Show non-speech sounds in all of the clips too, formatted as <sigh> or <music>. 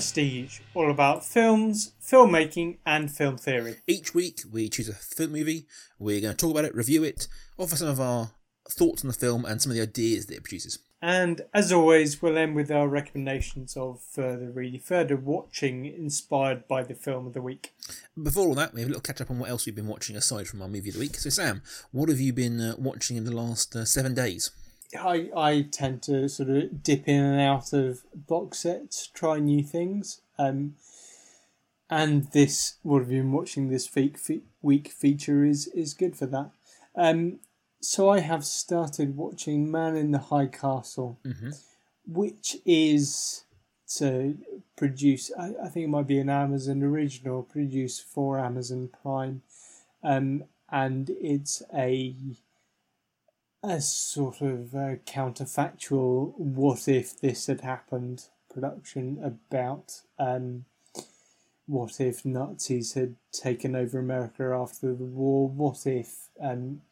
Welcome to The Prestige, all about films, filmmaking, and film theory. Each week, we choose a film movie, we're going to talk about it, review it, offer some of our thoughts on the film, and some of the ideas that it produces. And as always, we'll end with our recommendations of further reading, further watching inspired by the film of the week. Before all that, we have a little catch up on what else we've been watching aside from our movie of the week. So, Sam, what have you been uh, watching in the last uh, seven days? I, I tend to sort of dip in and out of box sets, try new things. Um, and this, what have you been watching this week, week feature is, is good for that. Um, so I have started watching Man in the High Castle, mm-hmm. which is to produce. I, I, think it might be an Amazon original, produced for Amazon Prime, um, and it's a a sort of a counterfactual "what if this had happened" production about um, what if Nazis had taken over America after the war? What if um,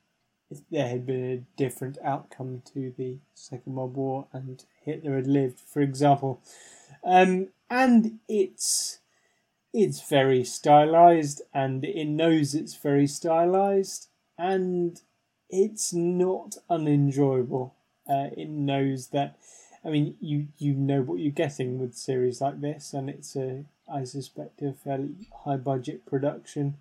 if there had been a different outcome to the Second World War and Hitler had lived, for example. Um, and it's it's very stylized and it knows it's very stylized and it's not unenjoyable. Uh, it knows that I mean you you know what you're getting with series like this and it's a I suspect a fairly high budget production.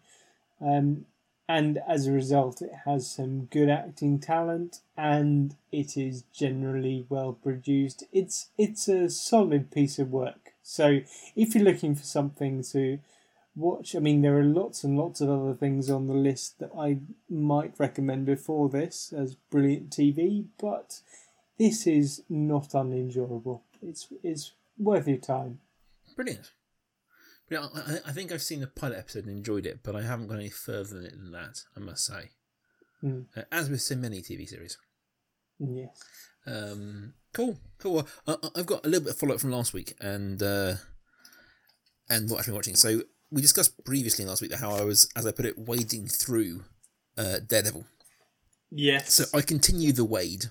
Um, and as a result, it has some good acting talent, and it is generally well produced. It's it's a solid piece of work. So if you're looking for something to watch, I mean, there are lots and lots of other things on the list that I might recommend before this as brilliant TV, but this is not unenjoyable. It's it's worth your time. Brilliant. Yeah, I, I, think I've seen the pilot episode and enjoyed it, but I haven't gone any further than that. I must say, mm. uh, as with so many TV series. Yes. Um, cool, cool. I, have got a little bit of follow up from last week, and uh, and what I've been watching. So we discussed previously last week how I was, as I put it, wading through uh, Daredevil. Yes. So I continue the wade.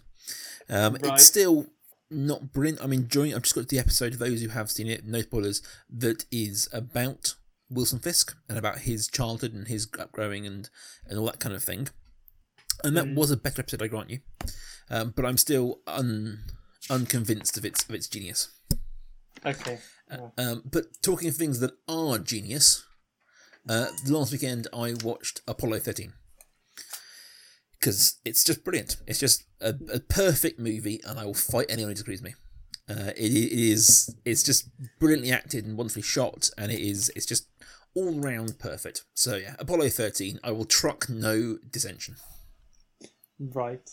Um, right. It's still not brilliant. I'm enjoying. I've just got the episode. For those who have seen it, no spoilers. That is about Wilson Fisk and about his childhood and his upgrowing and and all that kind of thing. And that mm. was a better episode, I grant you. Um, but I'm still un unconvinced of its of its genius. Okay. Uh, um, but talking of things that are genius, uh, last weekend I watched Apollo 13 because it's just brilliant. It's just a, a, perfect movie, and I will fight anyone who disagrees with me. Uh, it, it is it's just brilliantly acted and wonderfully shot, and it is it's just all round perfect. So yeah, Apollo thirteen. I will truck no dissension. Right.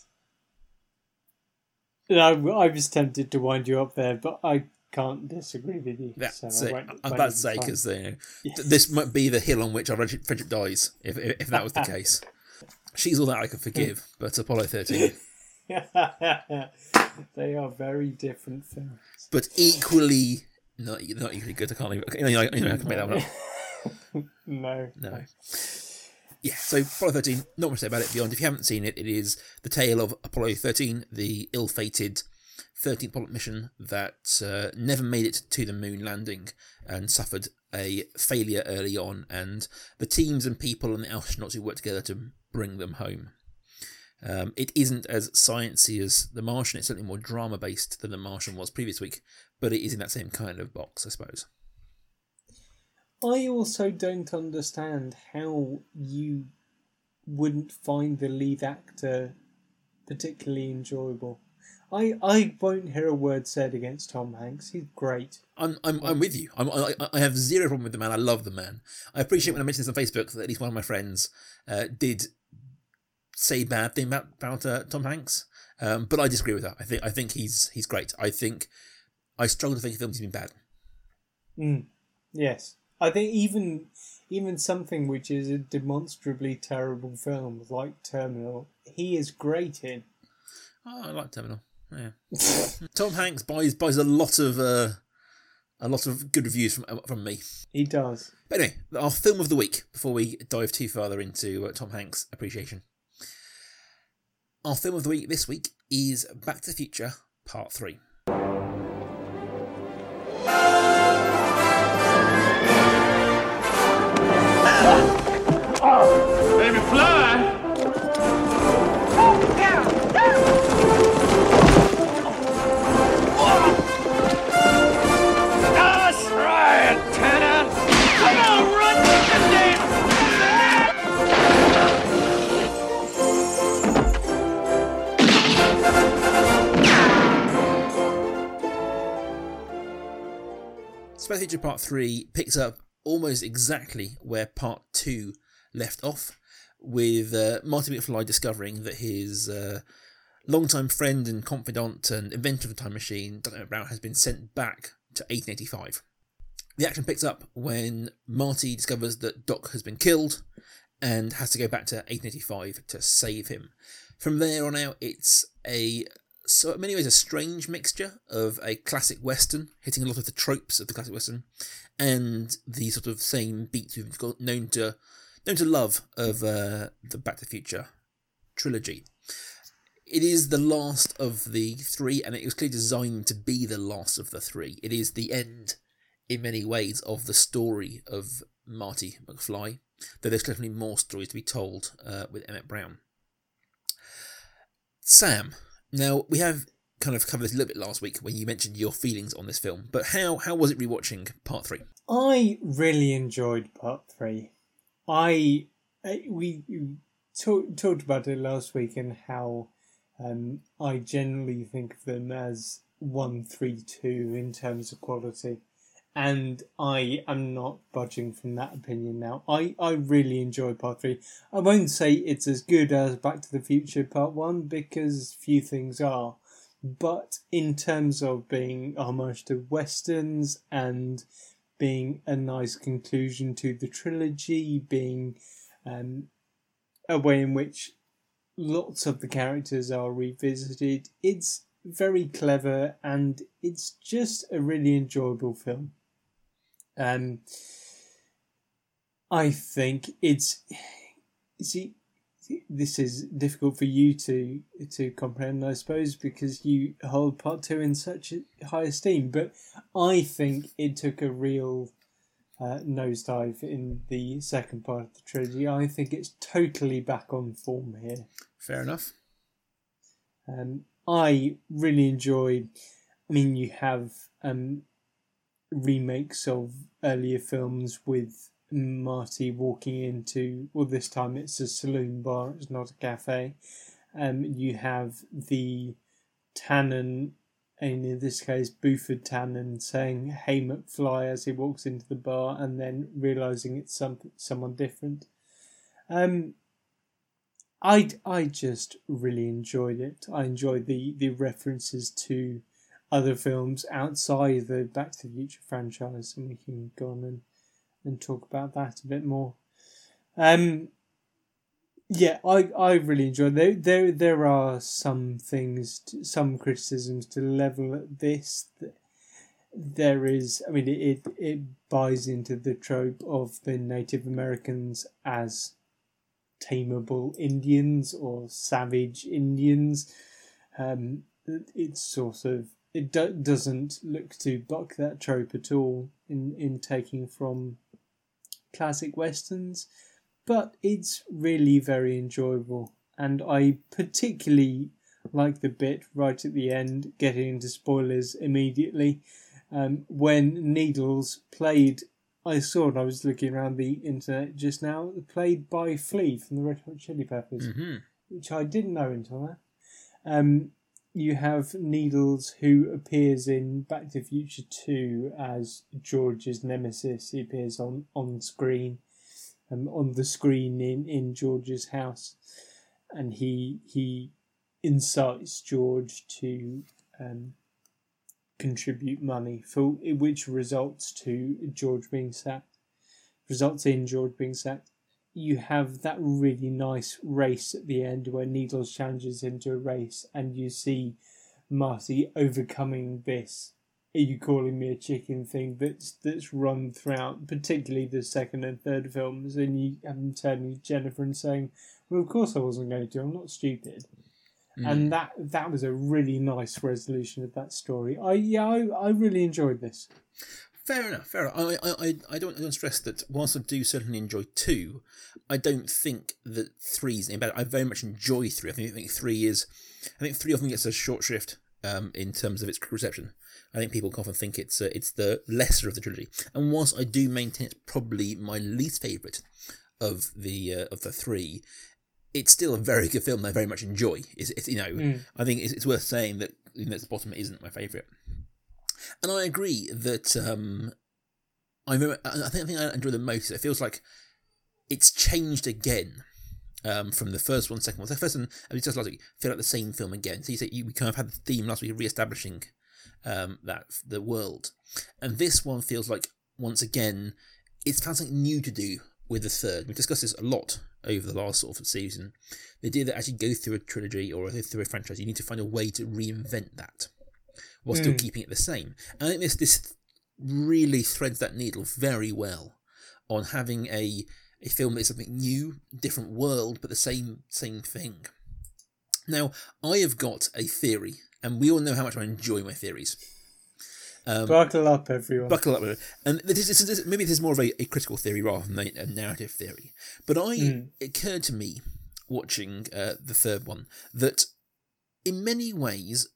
I, I was tempted to wind you up there, but I can't disagree with you. Yeah, so so I am about to say because you know, yes. this might be the hill on which our friendship dies if if, if that was the <laughs> case. She's all that I could forgive, <laughs> but Apollo 13. <laughs> they are very different films. But equally, not, not equally good. I can't even, you know, you know, I can make that one up. no. No. Yeah, so Apollo 13, not much to say about it beyond. If you haven't seen it, it is the tale of Apollo 13, the ill fated 13th Apollo mission that uh, never made it to the moon landing and suffered a failure early on. And the teams and people and the astronauts who worked together to bring them home. Um, it isn't as sciencey as The Martian. It's certainly more drama based than The Martian was previous week, but it is in that same kind of box, I suppose. I also don't understand how you wouldn't find the lead actor particularly enjoyable. I, I won't hear a word said against Tom Hanks. He's great. I'm I'm, I'm with you. I'm, I, I have zero problem with the man. I love the man. I appreciate when I mentioned this on Facebook that at least one of my friends uh, did say bad thing about about uh, Tom Hanks, um, but I disagree with that. I think I think he's he's great. I think I struggle to think of films he's been bad. Mm, yes, I think even even something which is a demonstrably terrible film like Terminal, he is great in. Oh, I like Terminal. Yeah, Tom Hanks buys buys a lot of uh, a lot of good reviews from from me. He does. But anyway, our film of the week before we dive too further into uh, Tom Hanks appreciation. Our film of the week this week is Back to the Future Part 3. Future Part 3 picks up almost exactly where Part 2 left off, with uh, Marty McFly discovering that his uh, longtime friend and confidant and inventor of the time machine, Dr. Brown, has been sent back to 1885. The action picks up when Marty discovers that Doc has been killed and has to go back to 1885 to save him. From there on out, it's a so in many ways a strange mixture of a classic western, hitting a lot of the tropes of the classic western, and the sort of same beats we've got known to known to love of uh, the Back to the Future trilogy. It is the last of the three, and it was clearly designed to be the last of the three. It is the end, in many ways, of the story of Marty McFly, though there's definitely more stories to be told uh, with Emmett Brown. Sam, now we have kind of covered this a little bit last week when you mentioned your feelings on this film, but how how was it rewatching part three? I really enjoyed part three. I, I we talk, talked about it last week and how um, I generally think of them as one three two in terms of quality and I am not budging from that opinion now. I, I really enjoy part three. I won't say it's as good as Back to the Future Part One because few things are, but in terms of being homage to westerns and being a nice conclusion to the trilogy, being um, a way in which lots of the characters are revisited, it's very clever and it's just a really enjoyable film. Um, I think it's see this is difficult for you to to comprehend, I suppose, because you hold part two in such high esteem. But I think it took a real uh, nosedive in the second part of the trilogy. I think it's totally back on form here. Fair enough. Um, I really enjoyed. I mean, you have um, remakes of earlier films with Marty walking into, well, this time it's a saloon bar, it's not a cafe. Um, you have the Tannen, and in this case, Buford Tannen, saying, Hey McFly, as he walks into the bar, and then realizing it's some, someone different. Um, I, I just really enjoyed it. I enjoyed the, the references to other films outside the Back to the Future franchise, and we can go on and, and talk about that a bit more. Um, yeah, I, I really enjoyed there there there are some things to, some criticisms to level at this. There is, I mean, it it buys into the trope of the Native Americans as tameable Indians or savage Indians. Um, it's sort of it do- doesn't look to buck that trope at all in, in taking from classic westerns, but it's really very enjoyable. And I particularly like the bit right at the end, getting into spoilers immediately, um, when Needles played. I saw it. I was looking around the internet just now. Played by Flea from the Red Hot Chili Peppers, mm-hmm. which I didn't know until now. Um, you have Needles, who appears in Back to the Future 2 as George's nemesis. He appears on, on screen, um, on the screen in, in George's house, and he he incites George to um, contribute money, for which results to George being sacked. Results in George being sacked you have that really nice race at the end where Needles challenges him to a race, and you see Marty overcoming this. Are you calling me a chicken thing that's that's run throughout, particularly the second and third films, and you have him turning to Jennifer and saying, "Well, of course I wasn't going to. I'm not stupid." Mm. And that that was a really nice resolution of that story. I yeah, I, I really enjoyed this. Fair enough. Fair enough. I, I, I, don't, I don't stress that whilst I do certainly enjoy two, I don't think that three is any better. I very much enjoy three. I think, I think three is, I think three often gets a short shrift um, in terms of its reception. I think people often think it's uh, it's the lesser of the trilogy. And whilst I do maintain it's probably my least favourite of the uh, of the three, it's still a very good film. I very much enjoy. It's you know mm. I think it's, it's worth saying that you know, the bottom isn't my favourite. And I agree that um, I remember. I think I think I enjoy the most. It feels like it's changed again um, from the first one, second one. The first one, I mean, just last week, feel like the same film again. So you say you, we kind of had the theme last week, re-establishing um, that the world, and this one feels like once again it's found something new to do with the third. We've discussed this a lot over the last sort of season. The idea that as you go through a trilogy or through a franchise, you need to find a way to reinvent that while still Mm. keeping it the same. And I think this this really threads that needle very well on having a a film that's something new, different world, but the same same thing. Now, I have got a theory, and we all know how much I enjoy my theories. Um, Buckle up, everyone. buckle up. And this, this, this, maybe this is more of a, a critical theory rather than a, a narrative theory. But I, Mm. it occurred to me watching uh, the third one that in many ways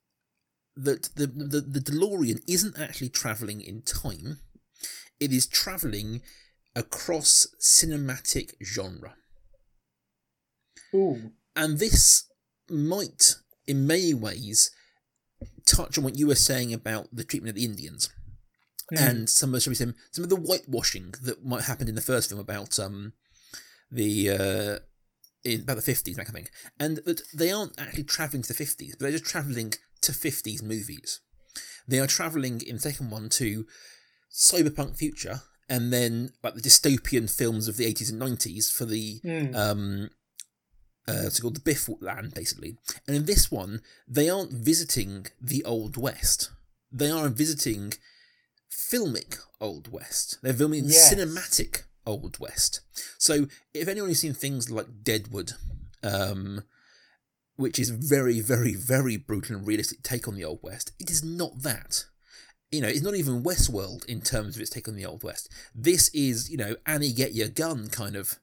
that the, the the DeLorean isn't actually traveling in time; it is traveling across cinematic genre, Ooh. and this might, in many ways, touch on what you were saying about the treatment of the Indians. Mm. and some of some of the whitewashing that might happen in the first film about um the uh in about the fifties that kind of thing, and that they aren't actually traveling to the fifties, but they're just traveling to fifties movies. They are traveling in the second one to cyberpunk future, and then like the dystopian films of the eighties and nineties for the Mm. um, uh, it's called the Biff land, basically. And in this one, they aren't visiting the Old West. They are visiting filmic Old West. They're filming Yes. cinematic Old West. So if anyone has seen things like Deadwood, um, which is very, very, very brutal and realistic take on the Old West, it is not that. You know, it's not even Westworld in terms of its take on the Old West. This is, you know, Annie get your gun kind of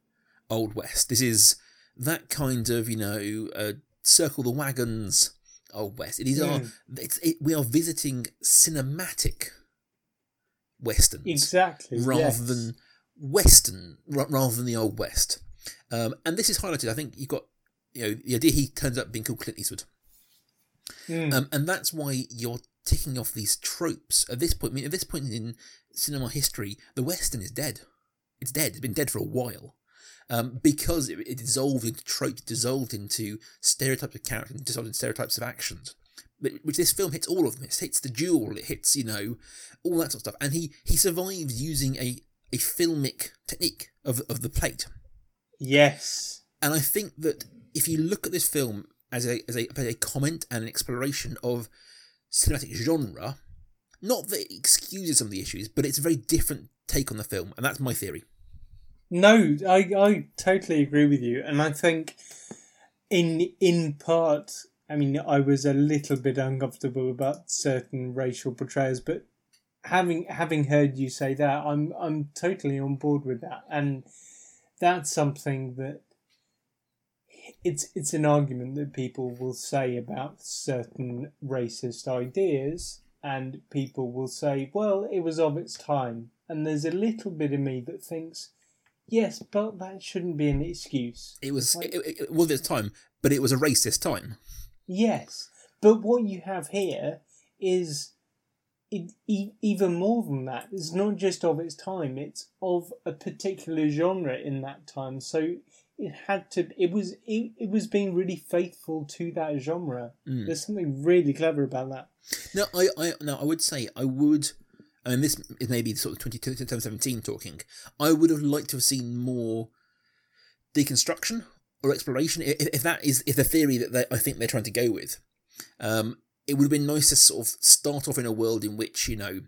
Old West. This is that kind of, you know, uh, circle the wagons Old West. It is our, Mm. it's, it, we are visiting cinematic westerns Exactly. rather yes. than Western, ra- rather than the Old West. Um, and this is highlighted. I think you've got, you know, the idea he turns up being called Clint Eastwood, Mm. um, and that's why you're ticking off these tropes at this point. I mean, at this point in cinema history, the Western is dead. It's dead. It's been dead for a while. Um, because it, it dissolved into tropes, dissolved into stereotypes of character, and dissolved into stereotypes of actions. But, which this film hits all of them. It hits the duel, it hits, you know, all that sort of stuff. And he, he survives using a, a filmic technique of, of the plate. yes. And I think that if you look at this film as a as a, as a comment and an exploration of cinematic genre, not that it excuses some of the issues, but it's a very different take on the film, and that's my theory. No, I I totally agree with you, and I think in in part, I mean, I was a little bit uncomfortable about certain racial portrayals, but having having heard you say that, I'm I'm totally on board with that, and that's something that it's it's an argument that people will say about certain racist ideas, and people will say, well, it was of its time, and there's a little bit of me that thinks. Yes, but that shouldn't be an excuse. It was Like- it, it, it was its time, but it was a racist time. Yes, but what you have here is it, e- even more than that. It's not just of its time; it's of a particular genre in that time. So it had to. It was. It, it was being really faithful to that genre. Mm. There's something really clever about that. Now, I, I now I would say I would, and this is maybe sort of 20, 2017 talking. I would have liked to have seen more deconstruction or exploration. If, if that is if the theory that they, I think they're trying to go with, um, it would have been nice to sort of start off in a world in which you know.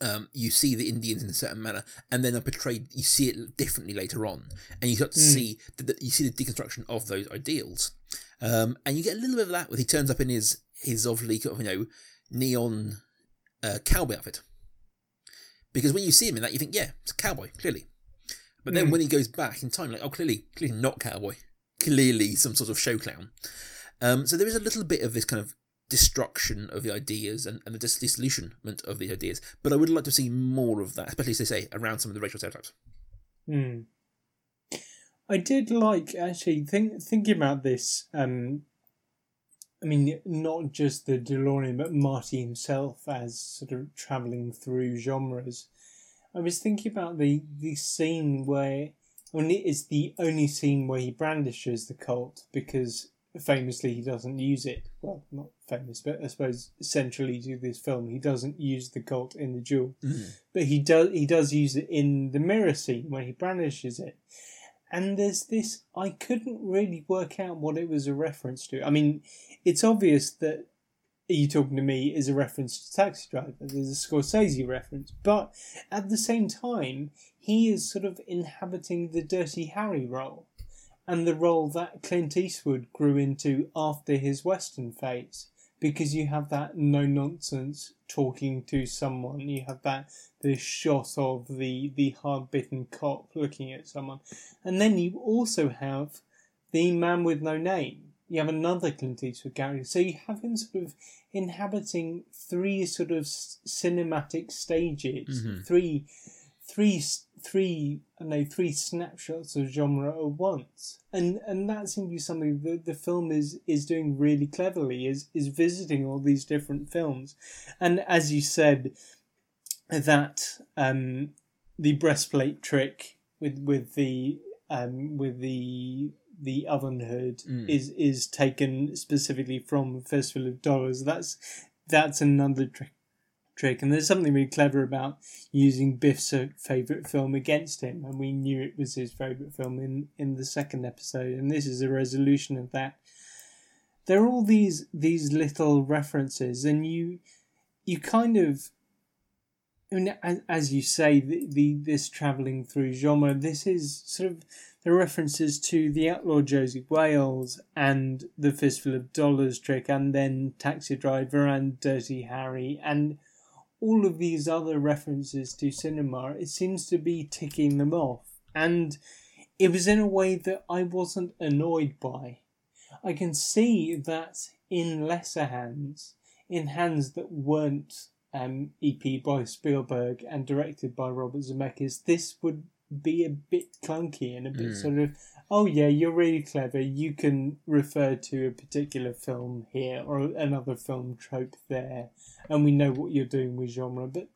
Um, you see the Indians in a certain manner, and then are portrayed. You see it differently later on, and you start to Mm. see that you see the deconstruction of those ideals, um, and you get a little bit of that when he turns up in his his obviously you know neon uh, cowboy outfit. Because when you see him in that, you think, yeah, it's a cowboy, clearly. But then Mm. when he goes back in time, like, oh, clearly, clearly not cowboy, clearly some sort of show clown. Um, so there is a little bit of this kind of destruction of the ideas and, and the dis- disillusionment of the ideas. But I would like to see more of that, especially as they say around some of the racial stereotypes. Hmm. I did like actually think thinking about this. Um, I mean, not just the DeLorean, but Marty himself as sort of traveling through genres. I was thinking about the the scene where only it's the only scene where he brandishes the Colt because famously he doesn't use it. Well, not famous, but I suppose centrally to this film, he doesn't use the Colt in the duel, Mm. but he does. He does use it in the mirror scene when he brandishes it. And there's this. I couldn't really work out what it was a reference to. I mean, it's obvious that are you talking to me is a reference to Taxi Driver. There's a Scorsese reference, but at the same time, he is sort of inhabiting the Dirty Harry role, and the role that Clint Eastwood grew into after his Western phase. Because you have that no nonsense talking to someone, you have that the shot of the the hard bitten cop looking at someone, and then you also have the man with no name. You have another Clint Eastwood character, so you have him sort of inhabiting three sort of cinematic stages, Mhm. three, three, three, I know, three snapshots of genre at once, and and that seems to be something that the film is is doing really cleverly. Is is visiting all these different films, and as you said, that um, the breastplate trick with with the um, with the the oven hood Mm. is is taken specifically from Fistful of Dollars. That's that's another trick. Trick and there's something really clever about using Biff's favorite film against him, and we knew it was his favorite film in in the second episode, and this is a resolution of that. There are all these these little references, and you you kind of I mean, as, as you say, the, the this travelling through genre, this is sort of the references to the outlaw Josey Wales and the Fistful of Dollars trick, and then Taxi Driver and Dirty Harry, and all of these other references to cinema. It seems to be ticking them off, and it was in a way that I wasn't annoyed by. I can see that in lesser hands, in hands that weren't um, EP by Spielberg and directed by Robert Zemeckis, this would be a bit clunky and a bit Mm. sort of, oh yeah, you're really clever. You can refer to a particular film here or another film trope there, and we know what you're doing with genre. But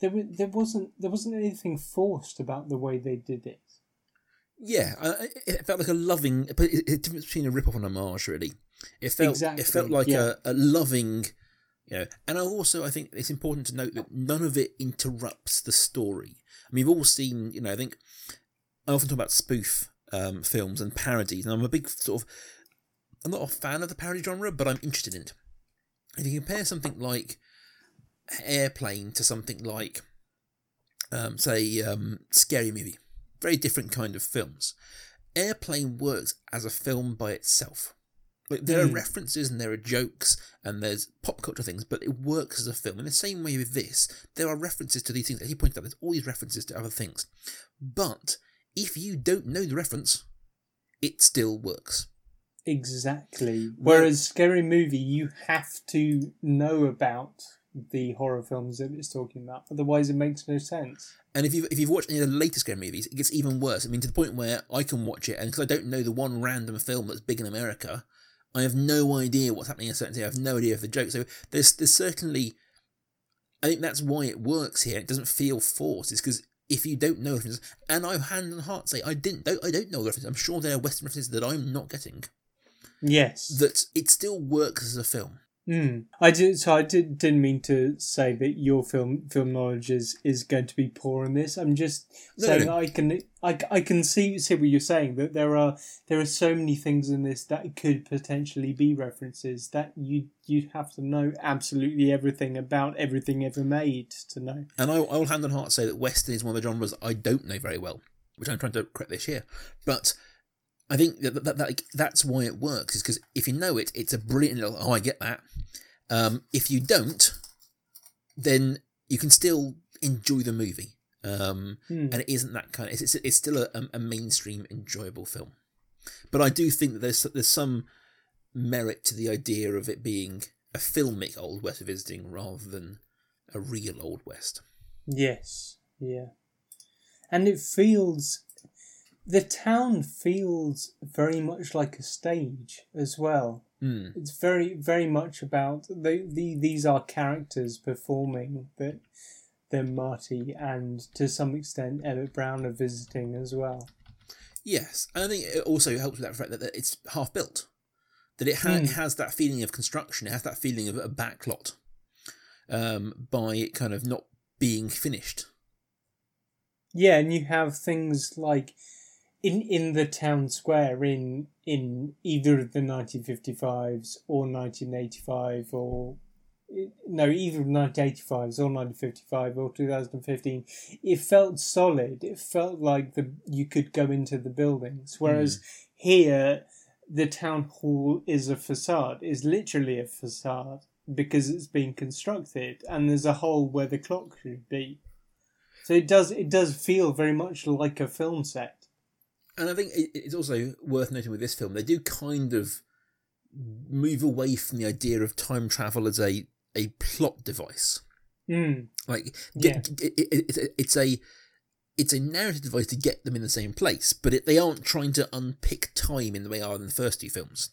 there, there wasn't there wasn't anything forced about the way they did it. Yeah, it felt like a loving, but it- it's the difference between a rip-off and a homage, really. It felt, Exactly, it felt like yeah. a, a loving, you know. And I also, I think it's important to note that none of it interrupts the story. I mean, we've all seen, you know, I think I often talk about spoof um, films and parodies, and I'm a big sort of, I'm not a fan of the parody genre, but I'm interested in it. If you compare something like Airplane to something like, um, say, um, Scary Movie, very different kind of films. Airplane works as a film by itself. Like, there are Hmm. references and there are jokes and there's pop culture things, but it works as a film. In the same way with this, there are references to these things. As you pointed out, there's all these references to other things. But if you don't know the reference, it still works. Exactly. Whereas Scary Movie, you have to know about the horror films that it's talking about. Otherwise, it makes no sense. And if you if you've watched any of the later scary movies, it gets even worse. I mean, to the point where I can watch it, and because I don't know the one random film that's big in America, I have no idea what's happening in a certain thing. I have no idea of the joke. So there's there's certainly, I think that's why it works here. It doesn't feel forced. It's because if you don't know references, and I hand on heart say I didn't, don't, I don't know the references. I'm sure there are Western references that I'm not getting. Yes. That it still works as a film. Mm. I did. So I did. Didn't mean to say that your film film knowledge is, is going to be poor in this. I'm just No, saying. I can I, I can see see what you're saying. That there are there are so many things in this that could potentially be references that you you'd have to know absolutely everything about everything ever made to know. And I, I will hand on heart say that Western is one of the genres I don't know very well, which I'm trying to correct this year, But I think that, that, that like, that's why it works, is because if you know it, it's a brilliant little, oh, I get that. Um, if you don't, then you can still enjoy the movie. Um, Hmm. and it isn't that kind of, it's, it's, it's still a, a mainstream, enjoyable film. But I do think that there's, there's some merit to the idea of it being a filmic Old West visiting rather than a real Old West. Yes, yeah. And it feels the town feels very much like a stage as well. Mm. It's very very much about the, the these are characters performing that then Marty and to some extent Emmett Brown are visiting as well. Yes, and I think it also helps with that fact that, that it's half built, that it, ha- Mm. it has that feeling of construction, it has that feeling of a backlot um, by it kind of not being finished. Yeah, and you have things like in in the town square in in either of the 1955s or 1985 or no either of 1985s or 1955 or 2015 it felt solid. It felt like the you could go into the buildings. Hmm. Whereas here the town hall is a facade is literally a facade because it's been constructed and there's a hole where the clock should be. So it does it does feel very much like a film set. And I think it's also worth noting with this film, they do kind of move away from the idea of time travel as a, a plot device. Mm. Like, Yeah. get, it, it, it's a- it's a it's a narrative device to get them in the same place, but it, they aren't trying to unpick time in the way they are in the first two films.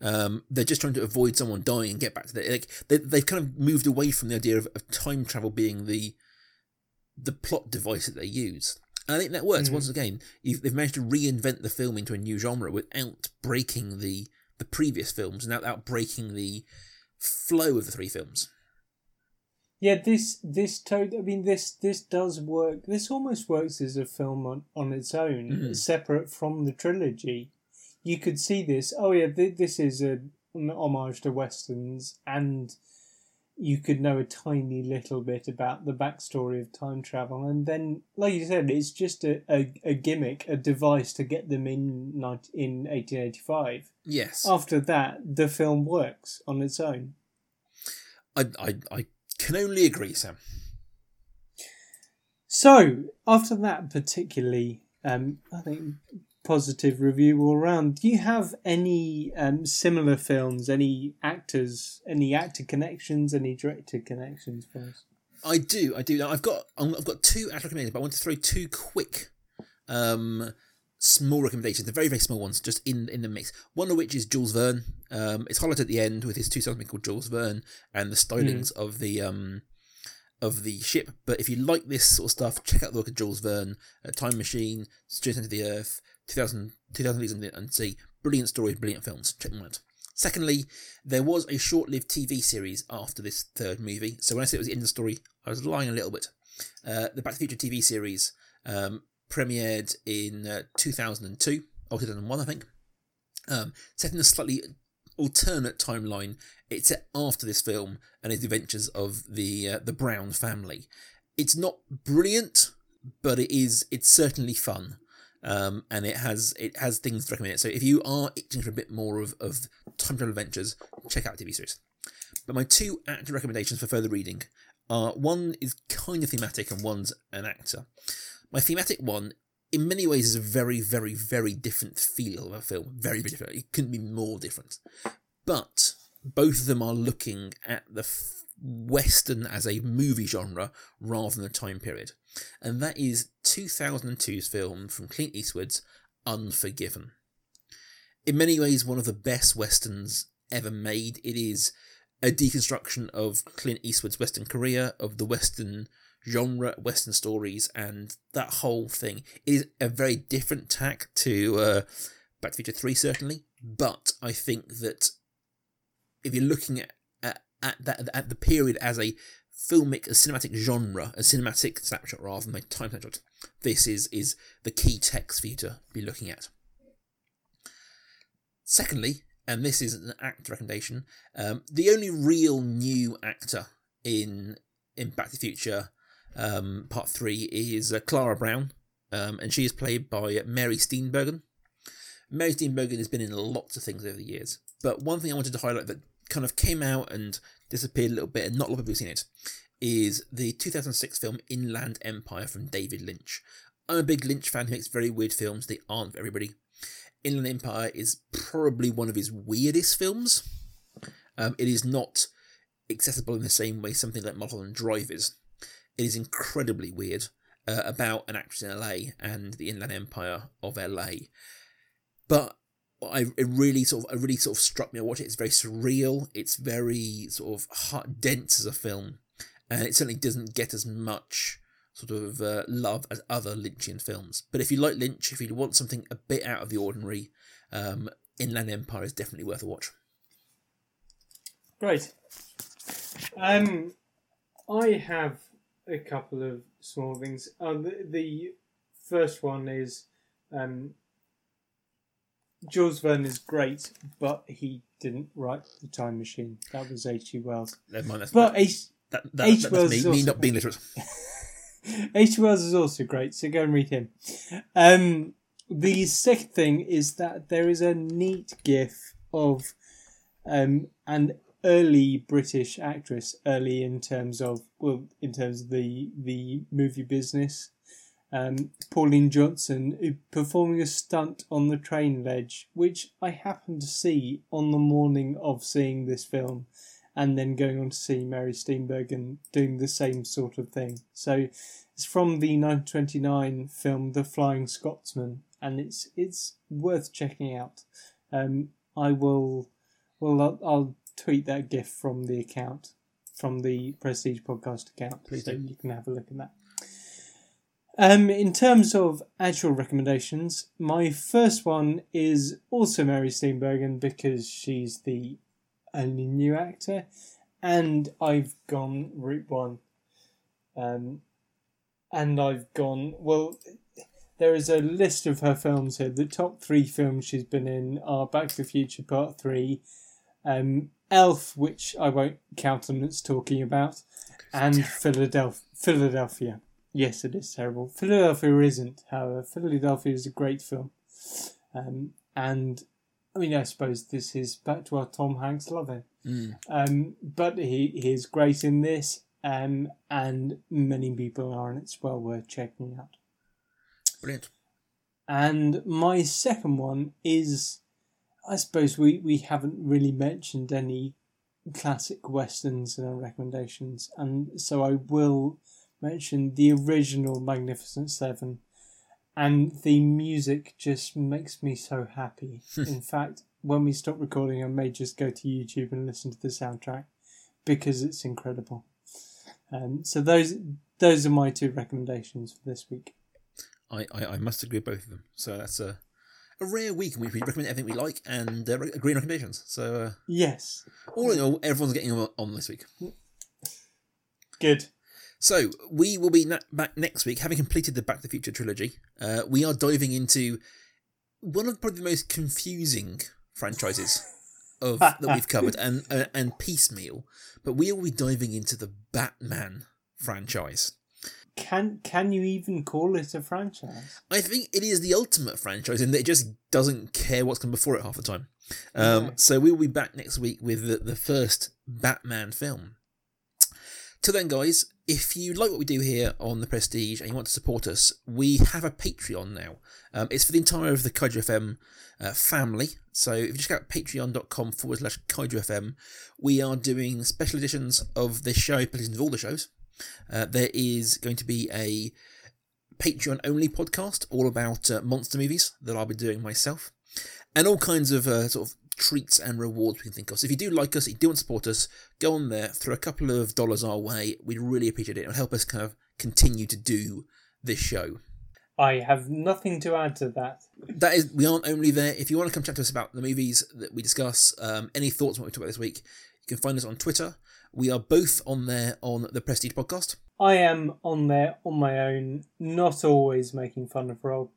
Um, they're just trying to avoid someone dying and get back to the like they they've kind of moved away from the idea of, of time travel being the the plot device that they use. And I think that works. Mhm. Once again, you've, they've managed to reinvent the film into a new genre without breaking the the previous films and without breaking the flow of the three films. Yeah, this this to- I mean this this does work. This almost works as a film on, on its own, Mhm. separate from the trilogy. You could see this. Oh yeah, th- this is a, an homage to westerns, and you could know a tiny little bit about the backstory of time travel, and then, like you said, it's just a, a, a gimmick, a device to get them in nine- in eighteen eighty five. Yes, After that, the film works on its own. I, I I can only agree, Sam. So after that particularly, um, I think positive review all around. Do you have any um, similar films? Any actors? Any actor connections? Any director connections for us? I do, I do. I've got I've got two actual recommendations, but I want to throw two quick, um, small recommendations. They're very very small ones, just in in the mix. One of which is Jules Verne. Um, it's highlighted at the end with his two sons called Jules Verne and the stylings of the um of the ship. But if you like this sort of stuff, check out the work of Jules Verne, uh, Time Machine, Straight Into the Earth, 2000, 2000 Leagues Under the Brilliant stories, brilliant films. Check them out. Secondly, there was a short-lived TV series after this third movie. So when I said it was the end of the story, I was lying a little bit. Uh, the Back to the Future TV series um, premiered in uh, 2002 or 2001, I think. Um, set in a slightly alternate timeline. It's set after this film and its adventures of the uh, the Brown family. It's not brilliant, but it is. It's certainly fun. Um, and it has it has things to recommend it. So if you are itching for a bit more of, of time travel adventures, check out the TV series. But my two actor recommendations for further reading are one is kind of thematic and one's an actor. My thematic one, in many ways, is a very, very, very different feel of a film. Very, very different. It couldn't be more different. But both of them are looking at the f- Western as a movie genre rather than a time period. And that is 2002's film from Clint Eastwood's Unforgiven. In many ways, one of the best Westerns ever made. It is a deconstruction of Clint Eastwood's Western career, of the Western genre, Western stories, and that whole thing. It is a very different tack to uh, Back to the Future 3, certainly, but I think that if you're looking at, at, at, that, at the period as a filmic, a cinematic genre, a cinematic snapshot rather than a time snapshot, this is, is the key text for you to be looking at. Secondly, and this is an actor recommendation, um, the only real new actor in in Back to the Future um, Part 3 is uh, Clara Brown, um, and she is played by Mary Steenburgen. Mary Steenburgen has been in lots of things over the years, but one thing I wanted to highlight that kind of came out and disappeared a little bit, and not a lot of people have seen it, is the 2006 film Inland Empire from David Lynch. I'm a big Lynch fan who makes very weird films, they aren't for everybody. Inland Empire is probably one of his weirdest films. Um, it is not accessible in the same way something like Mulholland Drive is. It is incredibly weird uh, about an actress in LA and the Inland Empire of LA. But I it really sort of it really sort of struck me. I watched it. It's very surreal. It's very sort of heart dense as a film, and it certainly doesn't get as much sort of uh, love as other Lynchian films. But if you like Lynch, if you want something a bit out of the ordinary, um, Inland Empire is definitely worth a watch. Great. Um, I have a couple of small things. Uh, the, the first one is um, Jules Verne is great, but he didn't write The Time Machine. That was H.G. Wells. Never mind, that's, But H. that, that, H. that's Wells me, me also- not being literate. <laughs> H. Wells is also great, so go and read him. Um, the second thing is that there is a neat gif of um, an early British actress, early in terms of well, in terms of the the movie business. Um, Pauline Johnson performing a stunt on the train ledge, which I happened to see on the morning of seeing this film, and then going on to see Mary Steenburgen doing the same sort of thing. So it's from the 1929 film The Flying Scotsman, and it's it's worth checking out. Um, I will, well, I'll, I'll tweet that GIF from the account, from the Prestige Podcast account, Please so do. you can have a look at that. Um, in terms of actual recommendations, my first one is also Mary Steenburgen because she's the only new actor, and I've gone route one. Um, and I've gone well. There is a list of her films here. The top three films she's been in are Back to the Future Part Three, um, Elf, which I won't countenance talking about, and Philadelphia. Philadelphia. Yes, it is terrible. Philadelphia isn't, however. Philadelphia is a great film, um, and I mean, I suppose this is back to our Tom Hanks loving. Mm. Um, but he, he is great in this, um, and many people are, and it's well worth checking out. Brilliant. And my second one is, I suppose we, we haven't really mentioned any classic westerns in our recommendations, and so I will mention the original Magnificent Seven. And the music just makes me so happy. <laughs> in fact, when we stop recording, I may just go to YouTube and listen to the soundtrack because it's incredible. Um, so those those are my two recommendations for this week. I, I, I must agree with both of them. So that's a, a rare week in which we recommend everything we like and uh, agree on recommendations. So uh, Yes, all in all, everyone's getting on, on this week. good. So we will be na- back next week, having completed the Back to the Future trilogy. Uh, we are diving into one of probably the most confusing franchises of that we've covered, and uh, and piecemeal. But we will be diving into the Batman franchise. Can can you even call it a franchise? I think it is the ultimate franchise in that it just doesn't care what's come before it half the time. Um, No. So we will be back next week with the, the first Batman film. Till then, guys, if you like what we do here on The Prestige and you want to support us, we have a Patreon now. Um, it's for the entire of the Kaiju FM uh, family. So if you just go to patreon.com forward slash Kaiju FM, we are doing special editions of this show, editions of all the shows. Uh, there is going to be a Patreon only podcast all about uh, monster movies that I'll be doing myself, and all kinds of uh, sort of treats and rewards we can think of. So if you do like us, if you do want to support us, go on there, throw a couple of dollars our way. We'd really appreciate it. It'll help us kind of continue to do this show. I have nothing to add to that. That is, we aren't only there. If you want to come chat to us about the movies that we discuss, um, any thoughts on what we talk about this week, you can find us on Twitter. We are both on there on the Prestige Podcast. I am on there on my own, not always making fun of Rob,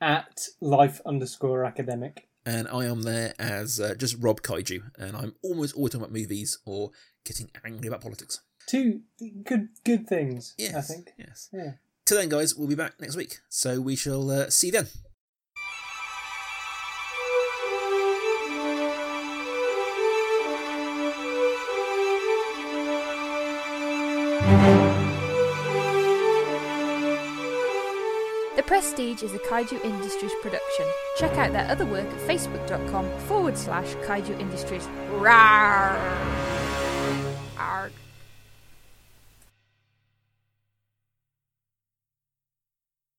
at life underscore academic. And I am there as uh, just Rob Kaiju, and I'm almost always talking about movies or getting angry about politics. Two good good things, Yes, I think. Yes. Yeah. Till then, guys, we'll be back next week, so we shall uh, see you then. Prestige is a Kaiju Industries production. Check out their other work at facebook.com forward slash Kaiju Industries. Rawr.